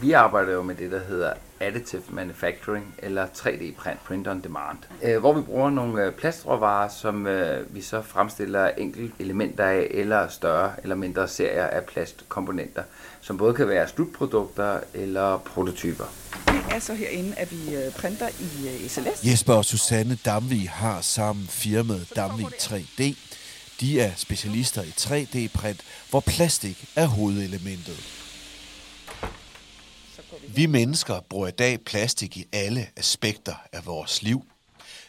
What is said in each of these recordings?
vi arbejder jo med det, der hedder additive manufacturing, eller 3D-print, print on demand, øh, hvor vi bruger nogle øh, plastråvarer, som øh, vi så fremstiller enkelte elementer af, eller større eller mindre serier af plastkomponenter, som både kan være slutprodukter eller prototyper. Vi er så herinde, at vi printer i SLS. Jesper og Susanne Damvig har sammen firmaet Damvig 3D. De er specialister i 3D-print, hvor plastik er hovedelementet. Vi mennesker bruger i dag plastik i alle aspekter af vores liv.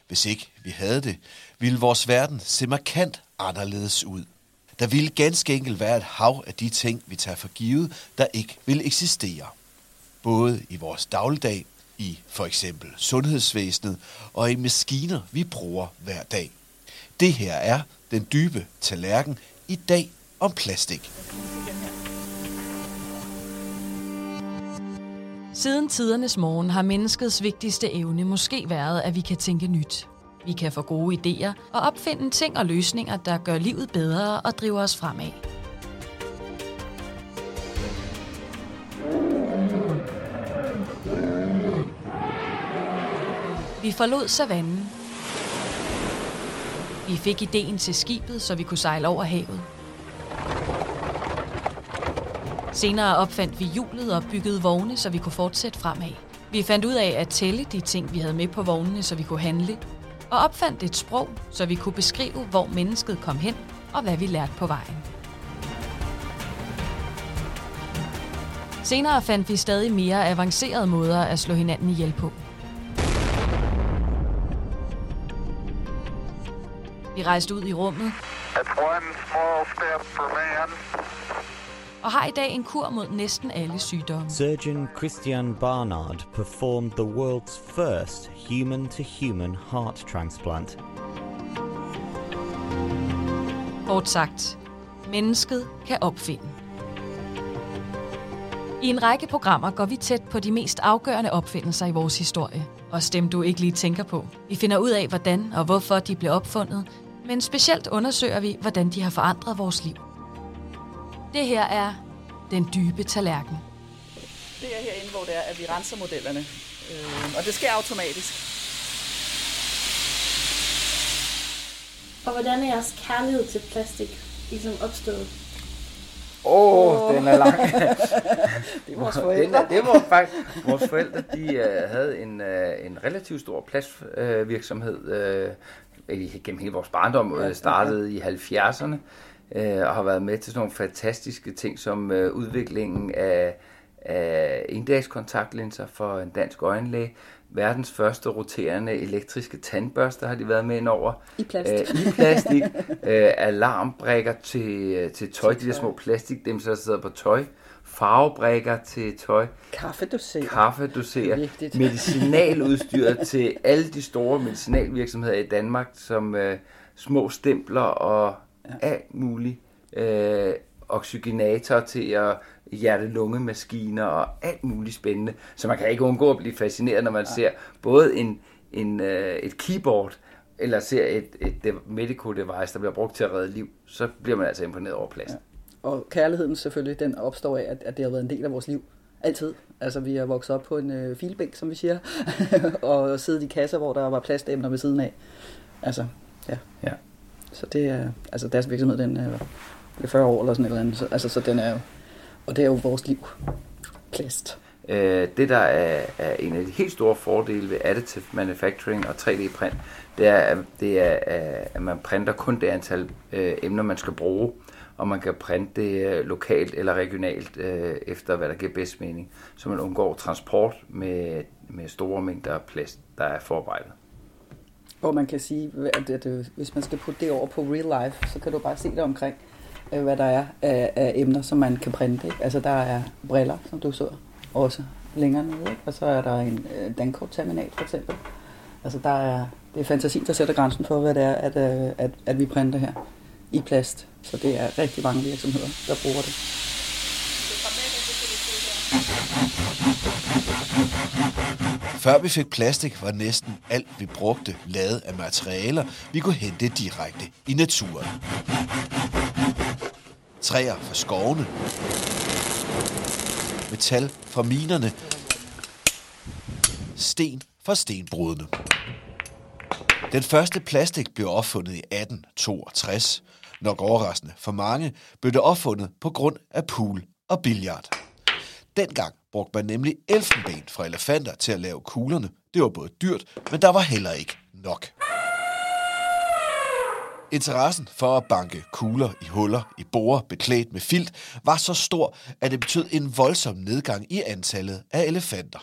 Hvis ikke vi havde det, ville vores verden se markant anderledes ud. Der ville ganske enkelt være et hav af de ting, vi tager for givet, der ikke vil eksistere. Både i vores dagligdag, i for eksempel sundhedsvæsenet og i maskiner, vi bruger hver dag. Det her er den dybe tallerken i dag om plastik. Siden tidernes morgen har menneskets vigtigste evne måske været, at vi kan tænke nyt. Vi kan få gode idéer og opfinde ting og løsninger, der gør livet bedre og driver os fremad. Vi forlod savannen. Vi fik ideen til skibet, så vi kunne sejle over havet. Senere opfandt vi hjulet og byggede vogne, så vi kunne fortsætte fremad. Vi fandt ud af at tælle de ting, vi havde med på vognene, så vi kunne handle. Og opfandt et sprog, så vi kunne beskrive, hvor mennesket kom hen og hvad vi lærte på vejen. Senere fandt vi stadig mere avancerede måder at slå hinanden ihjel på. Vi rejste ud i rummet That's one small step for man, og har i dag en kur mod næsten alle sygdomme. Surgeon Christian Barnard performed the world's first human to human heart transplant. Kort sagt, mennesket kan opfinde. I en række programmer går vi tæt på de mest afgørende opfindelser i vores historie. Også dem, du ikke lige tænker på. Vi finder ud af, hvordan og hvorfor de blev opfundet, men specielt undersøger vi, hvordan de har forandret vores liv. Det her er den dybe tallerken. Det er herinde, hvor det er, at vi renser modellerne. Øh, og det sker automatisk. Og hvordan er jeres kærlighed til plastik ligesom opstået? Åh, oh, den er lang. Det er vores Den forældre. er, det var faktisk, vores forældre, de uh, havde en, uh, en relativt stor plastvirksomhed uh, virksomhed, uh, gennem hele vores barndom, uh, startede i 70'erne, uh, og har været med til sådan nogle fantastiske ting som uh, udviklingen af, af endagskontaktlinser for en dansk øjenlæge, verdens første roterende elektriske tandbørster har de været med ind over. I plastik. Øh, I plastik. øh, alarmbrækker til, øh, til tøj, Til de der små plastikdæmser, der sidder på tøj. Farvebrækker til tøj. Kaffedoser. Kaffedoserer. Vigtigt. Medicinaludstyr til alle de store medicinalvirksomheder i Danmark, som øh, små stempler og ja. alt muligt. Øh, oxygenator til at hjerte-lunge-maskiner og alt muligt spændende. Så man kan ikke undgå at blive fascineret, når man ja. ser både en, en, øh, et keyboard, eller ser et, et medical device, der bliver brugt til at redde liv, så bliver man altså imponeret over plads. Ja. Og kærligheden selvfølgelig, den opstår af, at, at det har været en del af vores liv. Altid. Altså, vi har vokset op på en øh, filbænk, som vi siger, og siddet i kasser, hvor der var plastemner ved siden af. Altså, ja. Ja. Så det er, altså deres virksomhed, den er jo 40 år eller sådan et eller andet. Så, altså, så den er jo, og det er jo vores liv. Plast. Øh, det, der er, er en af de helt store fordele ved additive manufacturing og 3D-print, det er, at, det er, at man printer kun det antal øh, emner, man skal bruge, og man kan printe det øh, lokalt eller regionalt øh, efter, hvad der giver bedst mening, så man undgår transport med, med store mængder plast, der er forarbejdet. Hvor man kan sige, at, at, at hvis man skal putte det over på real life, så kan du bare se det omkring, øh, hvad der er af, af emner, som man kan printe. Ikke? Altså der er briller, som du så også længere nede, ikke? og så er der en øh, dankortterminal for eksempel. Altså der er, det er fantasien, der sætter grænsen for, hvad det er, at, øh, at, at vi printer her i plast. Så det er rigtig mange virksomheder, der bruger det. Før vi fik plastik, var næsten alt, vi brugte, lavet af materialer, vi kunne hente direkte i naturen. Træer fra skovene, metal fra minerne, sten fra stenbrudene. Den første plastik blev opfundet i 1862. Nok overraskende for mange blev det opfundet på grund af pool og billard. Dengang brugte man nemlig elfenben fra elefanter til at lave kuglerne. Det var både dyrt, men der var heller ikke nok. Interessen for at banke kugler i huller i borer beklædt med filt var så stor, at det betød en voldsom nedgang i antallet af elefanter.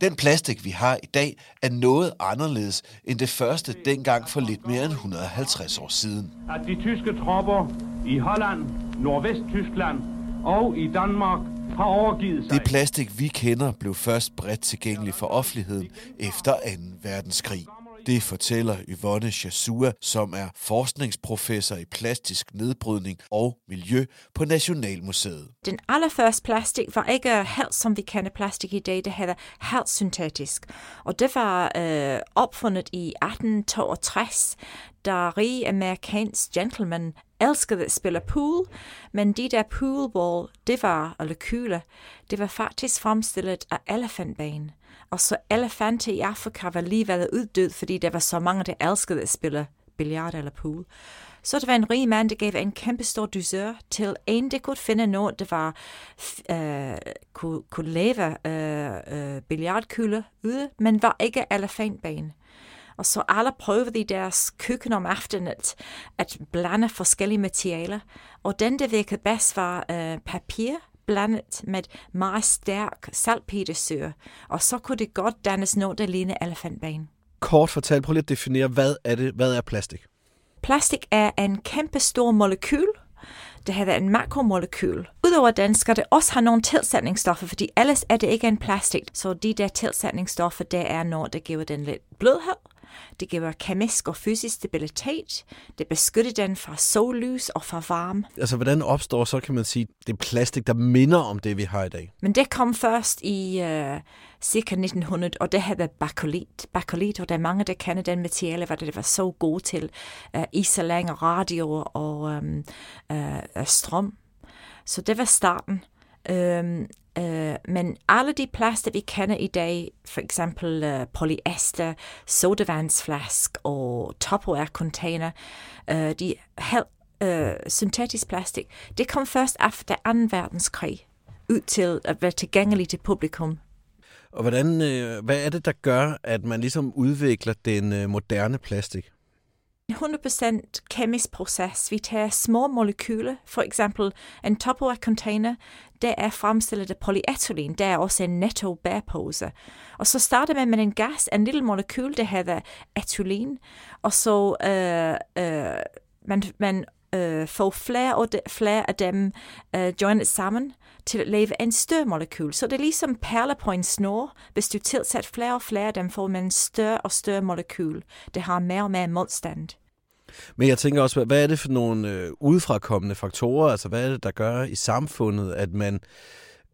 Den plastik, vi har i dag, er noget anderledes end det første dengang for lidt mere end 150 år siden. At de tyske tropper i Holland, Nordvesttyskland og i Danmark har overgivet sig. Det plastik, vi kender, blev først bredt tilgængelig for offentligheden efter 2. verdenskrig. Det fortæller Yvonne Chasua, som er forskningsprofessor i plastisk nedbrydning og miljø på Nationalmuseet. Den allerførste plastik var ikke helt som vi kender plastik i dag, det hedder helt syntetisk. Og det var øh, opfundet i 1862, da rige amerikansk gentleman elskede at spille pool, men de der poolball, det var, eller det var faktisk fremstillet af elefantben. Og så elefanter i Afrika var lige været uddød, fordi der var så mange, der elskede at spille billard eller pool. Så der var en rig mand, der gav en kæmpe stor dusør til en, der kunne finde noget, der var, øh, kunne, kunne lave øh, øh, billardkugle ude, men var ikke elefantben. Og så alle prøvede i deres køkken om aftenen at, at blande forskellige materialer. Og den, der virkede bedst, var øh, papir blandet med meget stærk salpetersyre. Og så kunne det godt dannes noget, der ligner elefantben. Kort fortalt, prøv lige at definere, hvad er, det, hvad er plastik? Plastik er en kæmpe stor molekyl, det hedder en makromolekyl. Udover den skal det også have nogle tilsætningsstoffer, fordi ellers er det ikke en plastik. Så de der tilsætningsstoffer, det er noget, der giver den lidt blødhed, det giver kemisk og fysisk stabilitet. Det beskytter den fra sollys og fra varme. Altså, hvordan opstår så, kan man sige, det plastik, der minder om det, vi har i dag? Men det kom først i uh, cirka 1900, og det hedder bakolit. Bakolit, og der er mange, der kender den materiale, hvad det var så god til. Uh, isolering, radio og um, uh, strøm. Så det var starten. Øhm, øh, men alle de plaster, vi kender i dag, for eksempel øh, polyester, sodavandsflask og Tupperware-container, øh, de helt øh, syntetisk plastik, det kom først efter 2. verdenskrig ud til at være tilgængeligt til publikum. Og hvordan, øh, hvad er det, der gør, at man ligesom udvikler den øh, moderne plastik? 100% kemisk proces. Vi tager små molekyler, for eksempel en Tupperware-container, det er fremstillet af polyethylen, det er også en netto bærpose. Og så starter man med en gas, en lille molekyl, der hedder etylen, og så øh, øh, man, man øh, får flere, og de, flere af dem øh, joinet sammen til at lave en større molekyl. Så det er ligesom perler på en snor. Hvis du tilsætter flere og flere dem, får man en større og større molekyl. Det har mere og mere modstand. Men jeg tænker også, hvad er det for nogle øh, udefrakommende faktorer? Altså, hvad er det, der gør i samfundet, at man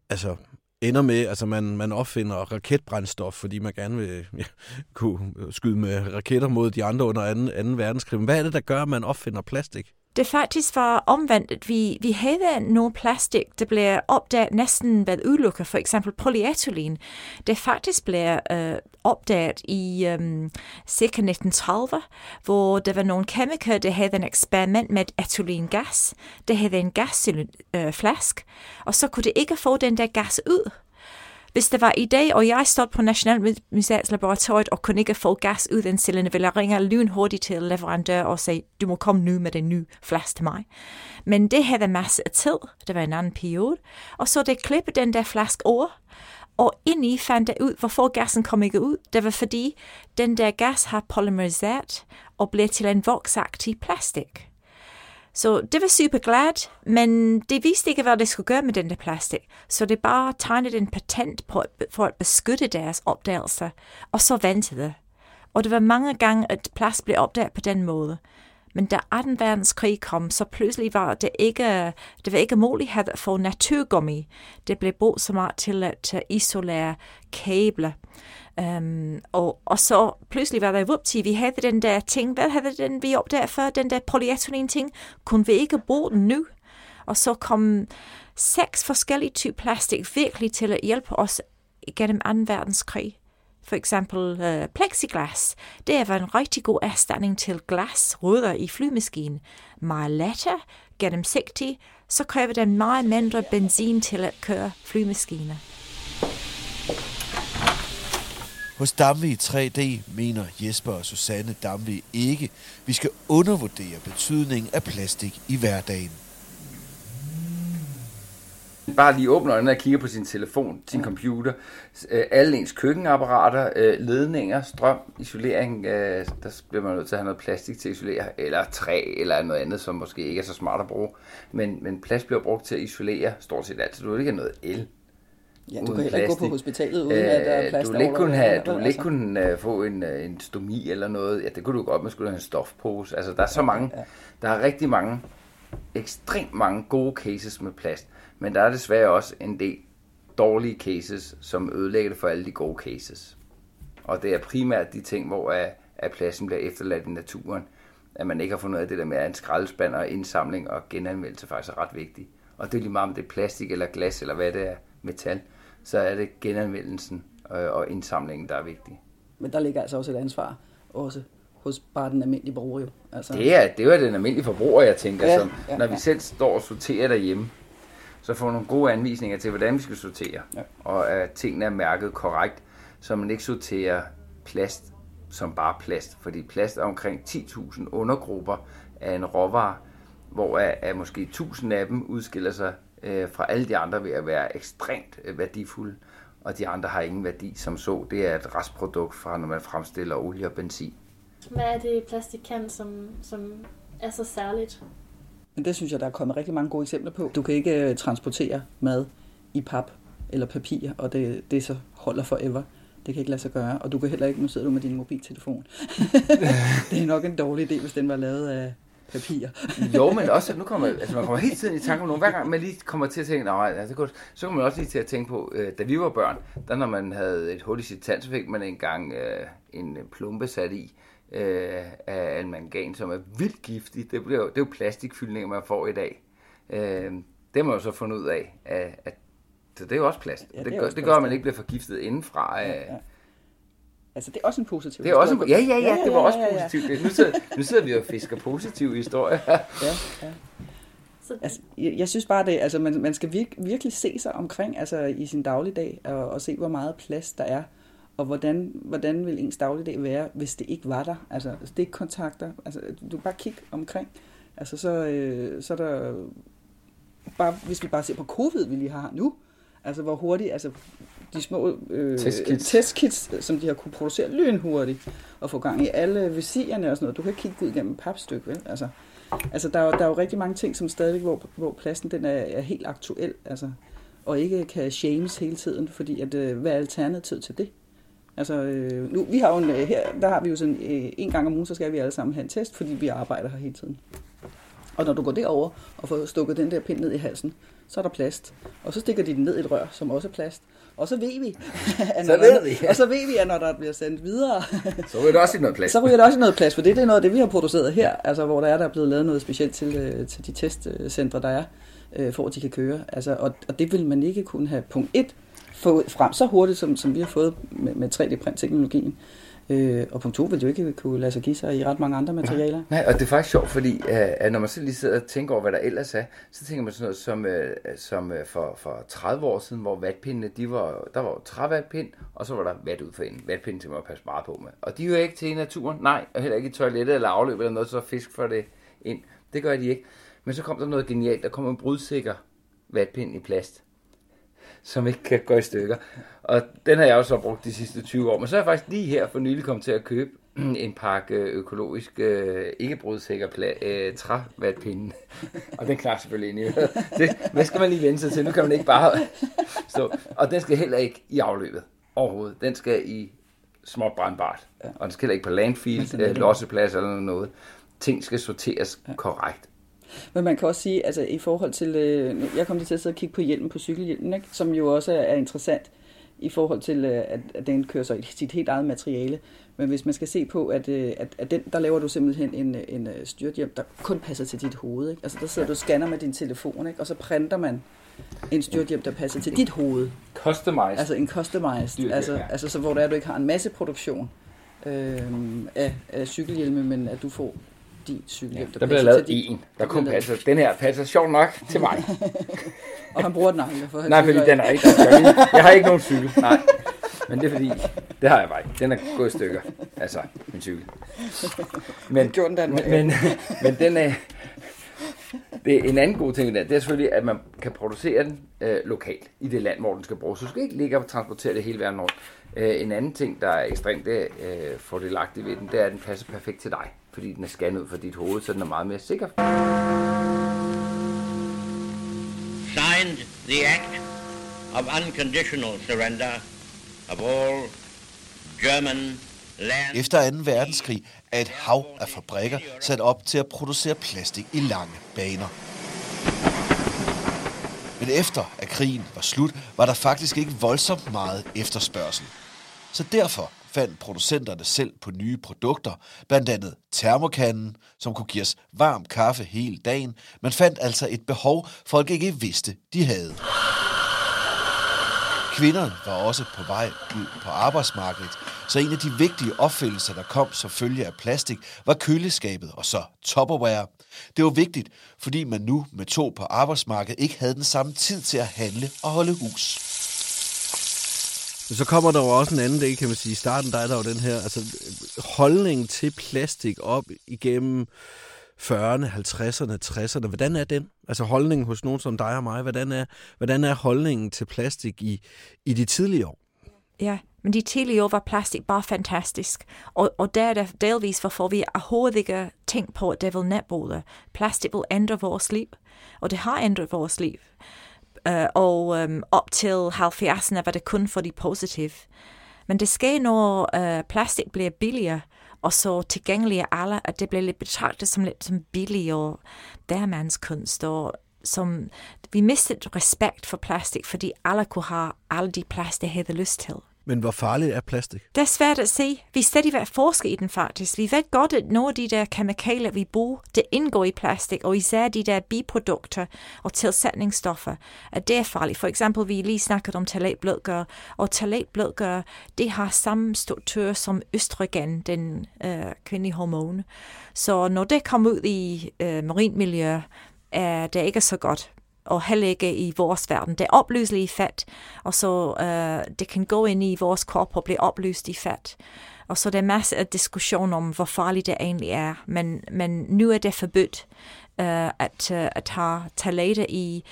altså, ender med, altså man, man opfinder raketbrændstof, fordi man gerne vil ja, kunne skyde med raketter mod de andre under 2. 2. verdenskrig. Men hvad er det, der gør, at man opfinder plastik? Det faktisk var omvendt. at Vi, vi havde noget plastik, der blev opdaget næsten ved ulykker, for eksempel polyethylen. Det faktisk blev øh, opdaget i øh, cirka 1930, hvor der var nogle kemikere, der havde en eksperiment med etylengas. Det havde en gasflask, øh, og så kunne det ikke få den der gas ud. Hvis det var i dag, og jeg stod på Nationalmuseets laboratoriet og kunne ikke få gas ud af cellerne, ville jeg ringe lynhurtigt til leverandør og sige, du må komme nu med den nye flaske til mig. Men det havde masser af tid, det var en anden periode, og så det klippede den der flaske over, og i fandt jeg ud, hvorfor gassen kom ikke ud. Det var fordi, den der gas har polymeriseret og blev til en voksagtig plastik. Så det var super glad, men det vidste ikke, hvad det skulle gøre med den der plastik. Så det bare tegnede en patent på, for at beskytte deres opdagelser, og så ventede. Og det var mange gange, at plast blev opdaget på den måde. Men da 2. verdenskrig kom, så pludselig var det ikke, det var ikke mulighed at få naturgummi. Det blev brugt så meget til at isolere kabler. Um, og, og så pludselig var der vupti, vi havde den der ting, hvad havde den vi opdaget før, den der polyethylen ting, kunne vi ikke bruge den nu? Og så kom seks forskellige typer plastik virkelig til at hjælpe os gennem 2. verdenskrig. For eksempel øh, plexiglas. Det var en rigtig god erstatning til glasruder i flymaskinen. Meget lettere, gennemsigtig, så kræver den meget mindre benzin til at køre flymaskiner. Hos Damvi 3D mener Jesper og Susanne Damvi ikke, vi skal undervurdere betydningen af plastik i hverdagen. Bare lige åbner øjnene og kigger på sin telefon, sin computer, øh, alle ens køkkenapparater, øh, ledninger, strøm, isolering, øh, der bliver man nødt til at have noget plastik til at isolere, eller træ, eller noget andet, som måske ikke er så smart at bruge. Men, men plast bliver brugt til at isolere stort set altid. Du vil ikke have noget el. Ja, du kan heller ikke gå på hospitalet, uden at der er Øh, plads Du vil ikke kunne, have, du vil altså. ikke kunne uh, få en, uh, en stomi eller noget. Ja, det kunne du godt, man skulle have en stofpose. Altså, der er så mange, der er rigtig mange, ekstremt mange gode cases med plast. Men der er desværre også en del dårlige cases, som ødelægger det for alle de gode cases. Og det er primært de ting, hvor at, at pladsen bliver efterladt i naturen. At man ikke har fundet ud af det der med, at en skraldespand og indsamling og genanvendelse faktisk er ret vigtigt. Og det er lige meget om det er plastik eller glas eller hvad det er, metal, så er det genanvendelsen øh, og indsamlingen, der er vigtig. Men der ligger altså også et ansvar også hos bare den almindelige bruger jo. Altså, Det er, det er jo den almindelige forbruger, jeg tænker, Ja, som, ja, når vi ja. selv står og sorterer derhjemme, så får nogle gode anvisninger til, hvordan vi skal sortere, Ja. og at tingene er mærket korrekt, så man ikke sorterer plast som bare plast, fordi plast er omkring 10.000 undergrupper af en råvare, hvor at, at måske 1000 af dem udskiller sig øh, fra alle de andre ved at være ekstremt øh, værdifulde, og de andre har ingen værdi som så. Det er et restprodukt fra, når man fremstiller olie og benzin. Hvad er det, plastik kan, som, som er så særligt? Men det synes jeg, der er kommet rigtig mange gode eksempler på. Du kan ikke øh, transportere mad i pap eller papir, og det, det så holder forever. Det kan ikke lade sig gøre. Og du kan heller ikke, nu sidder du med din mobiltelefon. det er nok en dårlig idé, hvis den var lavet af papir. Jo, men også, nu kommer, altså man kommer hele tiden i tanke om nogen. Hver gang man lige kommer til at tænke, nej, altså, godt, så kommer man også lige til at tænke på, øh, da vi var børn, der når man havde et hul i sit tand, så fik man engang øh, en plumpe sat i øh, af en mangan, som er vildt giftig. Det, bliver, jo- det er jo plastikfyldninger, man får i dag. Øh, det har man jo så fundet ud af, at, at så det er jo også plast. Ja, Ja, det det, det, gør, også det gør, at man ja. ikke bliver forgiftet indenfra. Ja, af, ja. Altså, det er også en positiv Det er også en, historie. ja, ja, ja, det var også ja, ja. positivt. Nu sidder, nu sidder vi og fisker positive historier. Ja, ja. Så Altså, jeg, jeg synes bare, det, altså, man, man skal virk, virkelig se sig omkring altså, i sin dagligdag og, og se, hvor meget plads der er. Og hvordan, hvordan vil ens dagligdag være, hvis det ikke var der? Altså stikkontakter. Altså, du kan bare kigge omkring. Altså, så, øh, så er der... Bare, hvis vi bare ser på covid, vi lige har nu. Altså, hvor hurtigt... Altså, de små øh, Testkits. testkits, som de har kunne producere lynhurtigt og få gang i alle visierne og sådan noget. Du kan ikke kigge ud gennem et papstykke, vel? Altså, altså der, er, der er jo rigtig mange ting, som stadigvæk, hvor, hvor pladsen den er, er helt aktuel, altså, og ikke kan shames hele tiden, fordi at, øh, hvad er alternativet til det? Altså, øh, nu, vi har jo en, øh, her, der har vi jo sådan, øh, en gang om ugen, så skal vi alle sammen have en test, fordi vi arbejder her hele tiden. Og når du går derover og får stukket den der pind ned i halsen, så er der plast. Og så stikker de den ned i et rør, som også er plast. Og så ved vi, at Så når ved der, vi, ja. og så ved vi, at når der bliver sendt videre, Så er det også i noget plads. så ryger der også noget plads, for det, det er noget af det, vi har produceret her, altså hvor der er, der er blevet lavet noget specielt til, øh, til de testcentre, der er, øh, for at de kan køre. Altså, og, og det vil man ikke kunne have punkt 1 få frem så hurtigt, som, som vi har fået med, med 3D-print-teknologien. Øh, og punkt 2 vil jo ikke kunne lade sig give sig i ret mange andre materialer. Nej, og det er faktisk sjovt, fordi øh, at når man så lige sidder og tænker over, hvad der ellers er, så tænker man sådan noget som, øh, som øh, for, for 30 år siden, hvor vatpindene, de var, der var trævatpind, og så var der vat ud for en. Vatpinde til man passe meget på med. Og de er jo ikke til i naturen, nej, og heller ikke i toilettet eller afløb eller noget, så fisk for det ind. Det gør de ikke. Men så kom der noget genialt, der kom en brudsikker vatpind i plast som ikke kan gå i stykker. Og den har jeg også brugt de sidste 20 år. Men så er jeg faktisk lige her for nylig kommet til at købe en pakke økologisk, øh, ikke brudsikker pla- øh, trævatpinde. Og den klarer selvfølgelig ind i det, Hvad skal man lige vende sig til? Nu kan man ikke bare stå. Og den skal heller ikke i afløbet overhovedet. Den skal i småt brandbart. Og den skal heller ikke på landfield, øh, losseplads eller noget. Ting skal sorteres korrekt. Men man kan også sige, altså i forhold til, øh, jeg kom lige til at sidde og kigge på hjelmen, på cykelhjelmen, ikke? som jo også er, er interessant i forhold til, øh, at, at den kører sig i sit helt eget materiale. Men hvis man skal se på, at, øh, at, at den, der laver du simpelthen en, en øh, styrthjem, der kun passer til dit hoved. Ikke? Altså der sidder du og scanner med din telefon, ikke? og så printer man en styrthjem, der passer til dit hoved. Customized. Altså en customized. Styrthjem, altså, ja. altså så hvor det er, du ikke har en masse produktion øh, af, af cykelhjelme, men at du får din cykelhjelm, der, Der bliver lavet en, der kun passer. Den her passer sjovt nok til mig. Og han bruger den aldrig. For Nej, fordi den er ikke. Jeg, jeg har ikke nogen cykel. Nej. Men det er fordi, det har jeg bare ikke. Den er gået i stykker. Altså, min cykel. Men, Det gjorde den, var men, men den er... Det er en anden god ting, i det er selvfølgelig, at man kan producere den øh, lokalt i det land, hvor den skal bruges. Så du skal ikke ligge og transportere det hele verden rundt. Øh, en anden ting, der er ekstremt øh, fordelagtig ved den, det er, at den passer perfekt til dig. Fordi den er scannet ud for dit hoved, så den er meget mere sikker. signed the act of unconditional surrender of all German. Efter 2. verdenskrig er et hav af fabrikker sat op til at producere plastik i lange baner. Men efter at krigen var slut, var der faktisk ikke voldsomt meget efterspørgsel. Så derfor fandt producenterne selv på nye produkter, blandt andet termokanden, som kunne give os varm kaffe hele dagen. Man fandt altså et behov, folk ikke vidste, de havde. Kvinderne var også på vej ud på arbejdsmarkedet, så en af de vigtige opfindelser, der kom som følge af plastik, var køleskabet og så Tupperware. Det var vigtigt, fordi man nu med to på arbejdsmarkedet ikke havde den samme tid til at handle og holde hus. Så kommer der jo også en anden del, kan man sige. I starten der er der jo den her altså, holdning til plastik op igennem 40'erne, 50'erne, 60'erne. Hvordan er den? Altså holdningen hos nogen som dig og mig. Hvordan er, hvordan er holdningen til plastik i, i de tidlige år? Ja, men de tidlige år var plastik bare fantastisk. Og, og der er delvis, hvorfor vi overhovedet ikke har tænkt på, at det vil netbole. Plastik vil ændre vores liv, og det har ændret vores liv. Uh, og um, op til 70'erne var det kun for de positive. Men det sker, når uh, plastik bliver billigere, og så tilgængelige alle, at det bliver lidt betragtet som lidt som billig og dermandskunst, og som vi mistede respekt for plastik, fordi alle kunne have alle de plast, de havde lyst til. Men hvor farligt er plastik? Det er svært at se. Vi er stadig ved at forske i den faktisk. Vi ved godt, at nogle af de der kemikalier, vi bruger, det indgår i plastik, og især de der biprodukter og tilsætningsstoffer, at det er farligt. For eksempel, vi lige snakket om talatblødgør, og talatblødgør, det har samme struktur som østrogen, den øh, kvindelige hormon. Så når det kommer ud i øh, marinmiljø, er det ikke så godt og heller ikke i vores verden. Det er opløseligt i fat, og så øh, det kan gå ind i vores krop og blive opløst i fat. Og så der er masser af diskussion om, hvor farligt det egentlig er, men, men nu er det forbudt øh, at, øh, at have talater i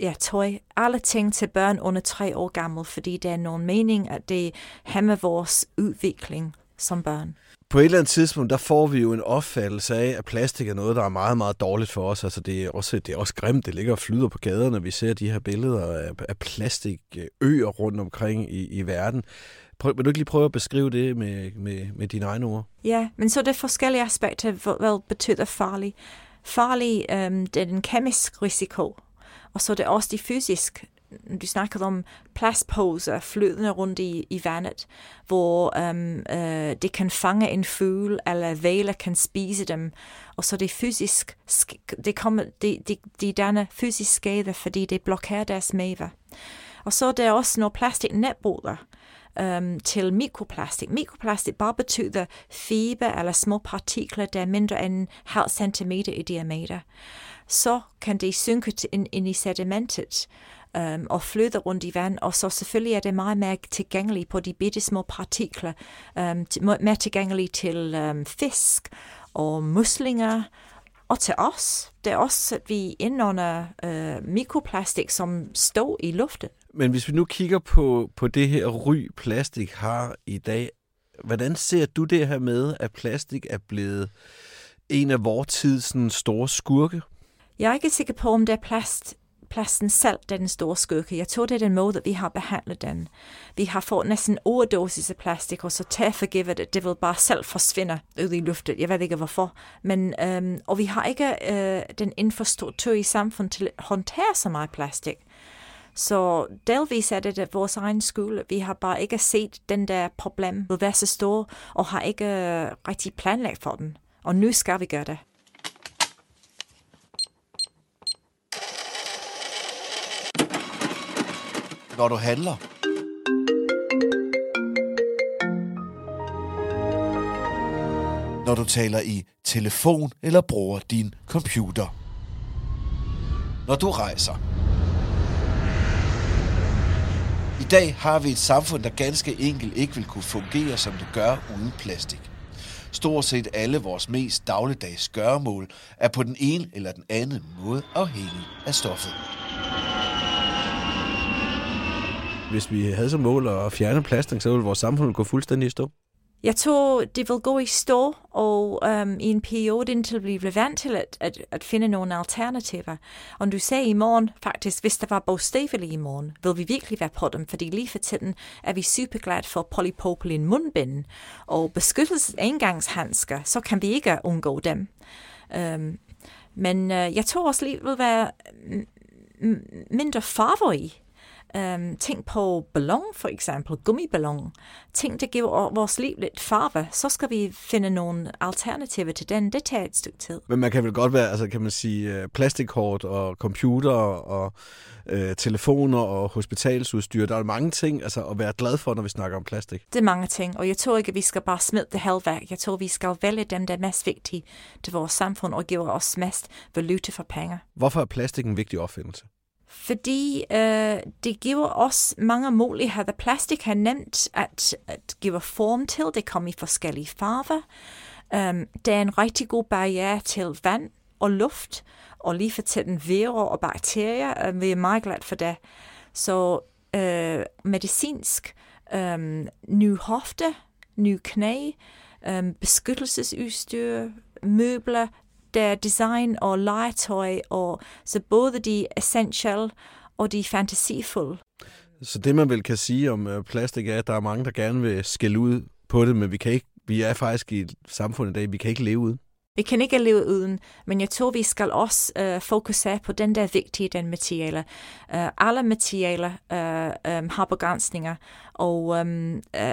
ja, tøj, alle ting til børn under tre år gammel, fordi der er nogen mening, at det hæmmer vores udvikling som børn. På et eller andet tidspunkt, der får vi jo en opfattelse af, at plastik er noget, der er meget, meget dårligt for os. Altså, det er også, det er også grimt. Det ligger og flyder på gaderne. Vi ser de her billeder af, af plastikøer rundt omkring i, i verden. Prøv, vil du ikke lige prøve at beskrive det med, med, med dine egne ord? Ja, men så er det forskellige aspekter, hvad betyder farlig. Farlig, øhm, det er den kemisk risiko, og så er det også de fysisk du snakkede om plastposer flydende rundt i, i vandet, hvor um, uh, det kan fange en fugl, eller valer kan spise dem, og så det fysisk, det kommer, de, de, de danner fysisk skade, fordi det blokerer deres mave. Og så er der også noget plastik netbruder um, øhm, til mikroplastik. Mikroplastik bare betyder fiber eller små partikler, der er mindre end halv centimeter i diameter. Så kan de synke ind, ind i sedimentet, um, og flyde rundt i vand, og så selvfølgelig er det meget mere tilgængeligt på de bitte små partikler, um, mere tilgængeligt til um, fisk og muslinger, og til os. Det er også, at vi indånder uh, mikroplastik, som står i luften. Men hvis vi nu kigger på, på det her ry, plastik har i dag, hvordan ser du det her med, at plastik er blevet en af vores tids store skurke? Jeg er ikke sikker på, om det er plast, plasten selv, der er den store skurke. Jeg tror, det er den måde, vi har behandlet den. Vi har fået næsten overdosis af plastik, og så til forgivet det, det vil bare selv forsvinde ud i luften. Jeg ved ikke hvorfor. Men, øhm, og vi har ikke øh, den infrastruktur i samfundet til at håndtere så meget plastik. Så delvis er det, det vores egen skyld. Vi har bare ikke set den der problem vil være så stor, og har ikke øh, rigtig planlagt for den. Og nu skal vi gøre det. Når du handler, når du taler i telefon eller bruger din computer. Når du rejser. I dag har vi et samfund, der ganske enkelt ikke vil kunne fungere, som det gør uden plastik. Stort set alle vores mest dagligdags gøremål er på den ene eller den anden måde afhængig af stoffet. Hvis vi havde som mål at fjerne plastik, så ville vores samfund gå fuldstændig i stå. Jeg tror, det vil gå i stå, og um, i en periode indtil vi bliver vant til at, at, at finde nogle alternativer. Og du sagde i morgen, faktisk, hvis der var bogstaveligt i morgen, vil vi virkelig være på dem, fordi lige for tiden er vi super glade for polypropylen mundbind og beskyttelses engangshandsker, så kan vi ikke undgå dem. Um, men øh, jeg tror også lige vil være mindre farver i. Um, tænk på ballon for eksempel, gummiballon. Ting, der giver vores liv lidt farve. Så skal vi finde nogle alternativer til den. Det tager et stykke tid. Men man kan vel godt være, altså kan man sige, øh, plastikkort og computer og øh, telefoner og hospitalsudstyr. Der er mange ting altså, at være glad for, når vi snakker om plastik. Det er mange ting, og jeg tror ikke, at vi skal bare smide det hele væk. Jeg tror, vi skal vælge dem, der er mest vigtige til vores samfund og giver os mest valuta for penge. Hvorfor er plastik en vigtig opfindelse? Fordi øh, det giver os mange muligheder. Plastik har nemt at, at give form til. Det kommer i forskellige farver. Øhm, um, det er en rigtig god barriere til vand og luft, og lige for tiden virer og bakterier. Um, vi er meget glade for det. Så øh, medicinsk, øhm, um, ny hofte, ny knæ, um, beskyttelsesudstyr, møbler, der design og legetøj, og så både de essential og de fantasifulde. Så det man vel kan sige om øh, plastik er, at der er mange, der gerne vil skælde ud på det, men vi kan ikke, vi er faktisk i et samfund i dag, vi kan ikke leve uden. Vi kan ikke leve uden, men jeg tror, vi skal også uh, fokusere på den der vigtige den materialer. Uh, alle materialer uh, um, har begrænsninger, og um, uh,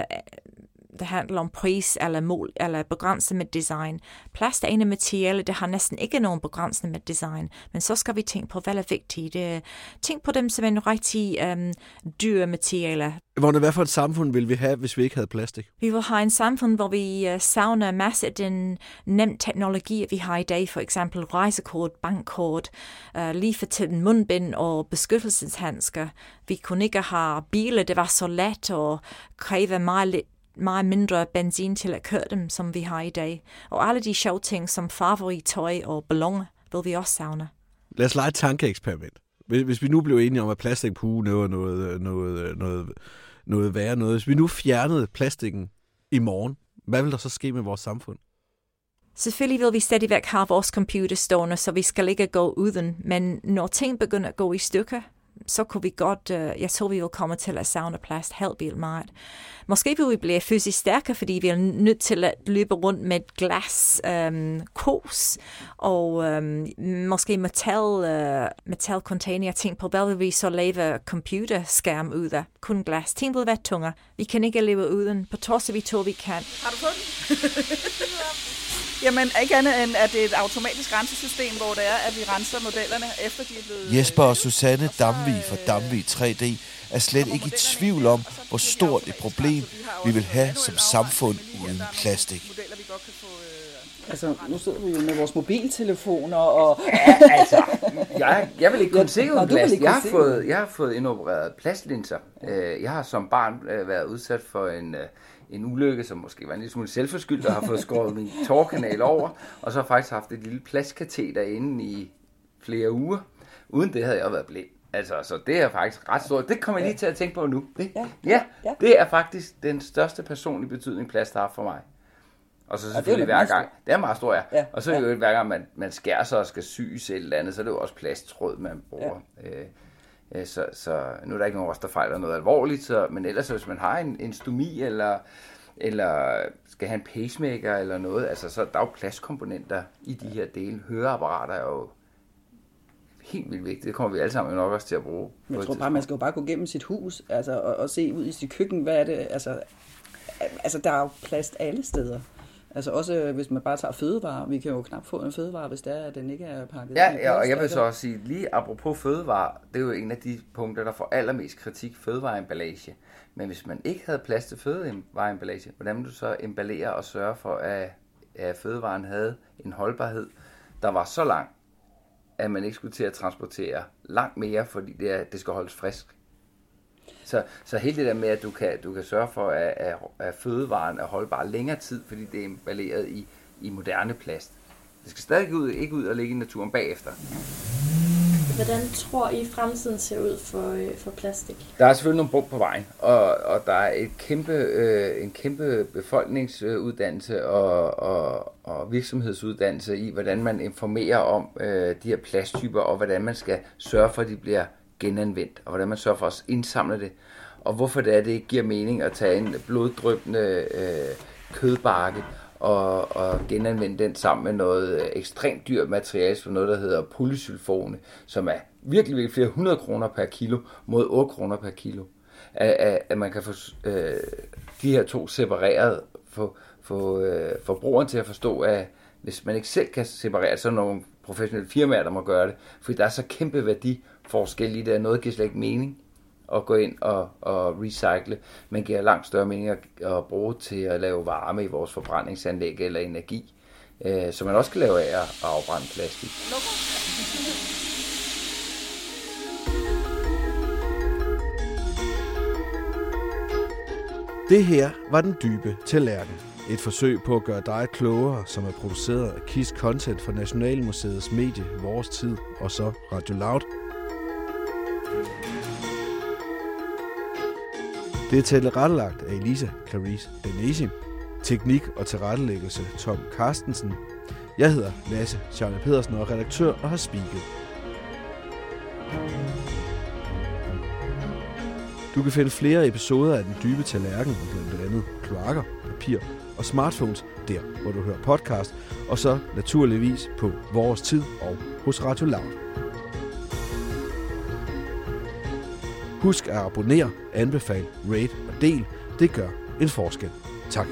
det handler om pris eller mål eller begrænset med design. Plast er en af materialer, der har næsten ikke nogen begrænsning med design, men så skal vi tænke på, hvad er vigtigt. Det, tænk på dem som en rigtig um, dyre materialer. Hvordan, hvad for et samfund vil vi have, hvis vi ikke havde plastik? Vi vil have en samfund, hvor vi uh, savner masse af den nem teknologi, vi har i dag, for eksempel rejsekort, bankkort, uh, lige for tiden mundbind og beskyttelseshandsker. Vi kunne ikke have biler, det var så let og kræve meget lidt meget mindre benzin til at køre dem, som vi har i dag. Og alle de sjove ting, som farverige tøj og balloner, vil vi også savne. Lad os lege et tankeeksperiment. Hvis vi nu blev enige om, at plastik på noget, noget, noget, noget, noget værre noget. Hvis vi nu fjernede plastikken i morgen, hvad vil der så ske med vores samfund? Selvfølgelig vil vi stadigvæk have vores computer stående, så vi skal ikke gå uden. Men når ting begynder at gå i stykker, så kunne vi godt, uh, jeg tror, vi vil komme til at savne plast helt vildt meget. Måske vil vi blive fysisk stærkere, fordi vi er nødt til at løbe rundt med et glas um, kos og um, måske metal, uh, metal container. Jeg tænker på, hvad vil vi så lave computerskærm ud af? Kun glas. Ting vil være tungere. Vi kan ikke leve uden. På trods af vi tror, vi kan. Har du fundet? Jamen, ikke andet end, at det er et automatisk rensesystem, hvor det er, at vi renser modellerne, efter de er blevet... Jesper og Susanne Damvig fra Damvig 3D er slet ikke i tvivl om, hvor stort et problem vi vil have som samfund uden plastik. Altså, nu sidder vi jo med vores mobiltelefoner og... Ja, altså, jeg, jeg vil ikke kunne se uden plast. Jeg har, fået, jeg har fået indopereret plastlinser. Øh, jeg har som barn øh, været udsat for en øh, en ulykke, som måske var en lille smule selvforskyldt, og har fået skåret min tårkanal over, og så har jeg faktisk haft et lille plastkateter inde i flere uger. Uden det havde jeg været blind. Altså, så det er faktisk ret stort. Det kommer jeg lige til at tænke på nu. Det, ja, ja, ja, det er faktisk den største personlige betydning, plast har for mig. Og så selvfølgelig hver gang, det er meget stort, ja. ja og så er det jo hver gang, man, man skærer sig og skal syes et eller andet, så er det jo også plasttråd, man bruger. Ja. Øh, så, så nu er der ikke nogen af os, der fejler noget alvorligt, så, men ellers hvis man har en, en stomi, eller, eller skal have en pacemaker eller noget, altså så der er jo pladskomponenter i de her dele. Høreapparater er jo helt vildt vigtigt. Det kommer vi alle sammen nok også til at bruge. Jeg tror bare, man skal jo bare gå gennem sit hus altså, og, og se ud i sit køkken, hvad er det, altså, altså der er jo plast alle steder. Altså også øh, hvis man bare tager fødevarer. Vi kan jo knap få en fødevare, hvis det er, at den ikke er pakket Ja, ja og jeg vil så også sige, lige apropos fødevare, det er jo en af de punkter, der får allermest kritik, fødevareemballage. Men hvis man ikke havde plads til fødevareemballage, hvordan vil du så emballere og sørge for, at, at fødevaren havde en holdbarhed, der var så lang, at man ikke skulle til at transportere langt mere, fordi det, er, det skal holdes frisk. Så, så hele det der med, at du kan, du kan sørge for, at, at, at fødevaren er holdbar længere tid, fordi det er emballeret i, i moderne plast. Det skal stadig ud, ikke ud og ligge i naturen bagefter. Hvordan tror I fremtiden ser ud for, øh, for plastik? Der er selvfølgelig nogle bump på vejen, og, og der er et kæmpe, øh, en kæmpe befolkningsuddannelse og, og, og virksomhedsuddannelse i, hvordan man informerer om øh, de her plasttyper, og hvordan man skal sørge for, at de bliver genanvendt, og hvordan man sørger for at indsamle det, og hvorfor det er, det ikke giver mening at tage en bloddrøbende øh, kødbakke og, og genanvende den sammen med noget øh, ekstremt dyrt materiale, som noget, der hedder polysylfone, som er virkelig, virkelig flere 100 kroner per kilo mod 8 kroner per kilo. At, at, at man kan få øh, de her to separeret, få, få øh, forbrugeren til at forstå, at hvis man ikke selv kan separere, så er der nogle professionelle firmaer, der må gøre det, fordi der er så kæmpe værdi forskel i det, at noget giver slet ikke mening at gå ind og, og recycle, men giver langt større mening at, at bruge til at lave varme i vores forbrændingsanlæg eller energi, øh, så man også kan lave af at afbrænde plastik. Det her var Den Dybe Tallerken. Et forsøg på at gøre dig klogere, som er produceret af KISS Content for Nationalmuseets medie Vores Tid og så Radio Loud. Det er tilrettelagt af Elisa Clarice Danesi. Teknik og tilrettelæggelse Tom Carstensen. Jeg hedder Lasse Charlie Pedersen og er redaktør og har speaket. Du kan finde flere episoder af Den Dybe Tallerken om blandt andet kloakker, papir og smartphones der, hvor du hører podcast, og så naturligvis på Vores Tid og hos Radio Loud. Husk at abonnere, anbefale, rate og del. Det gør en forskel. Tak.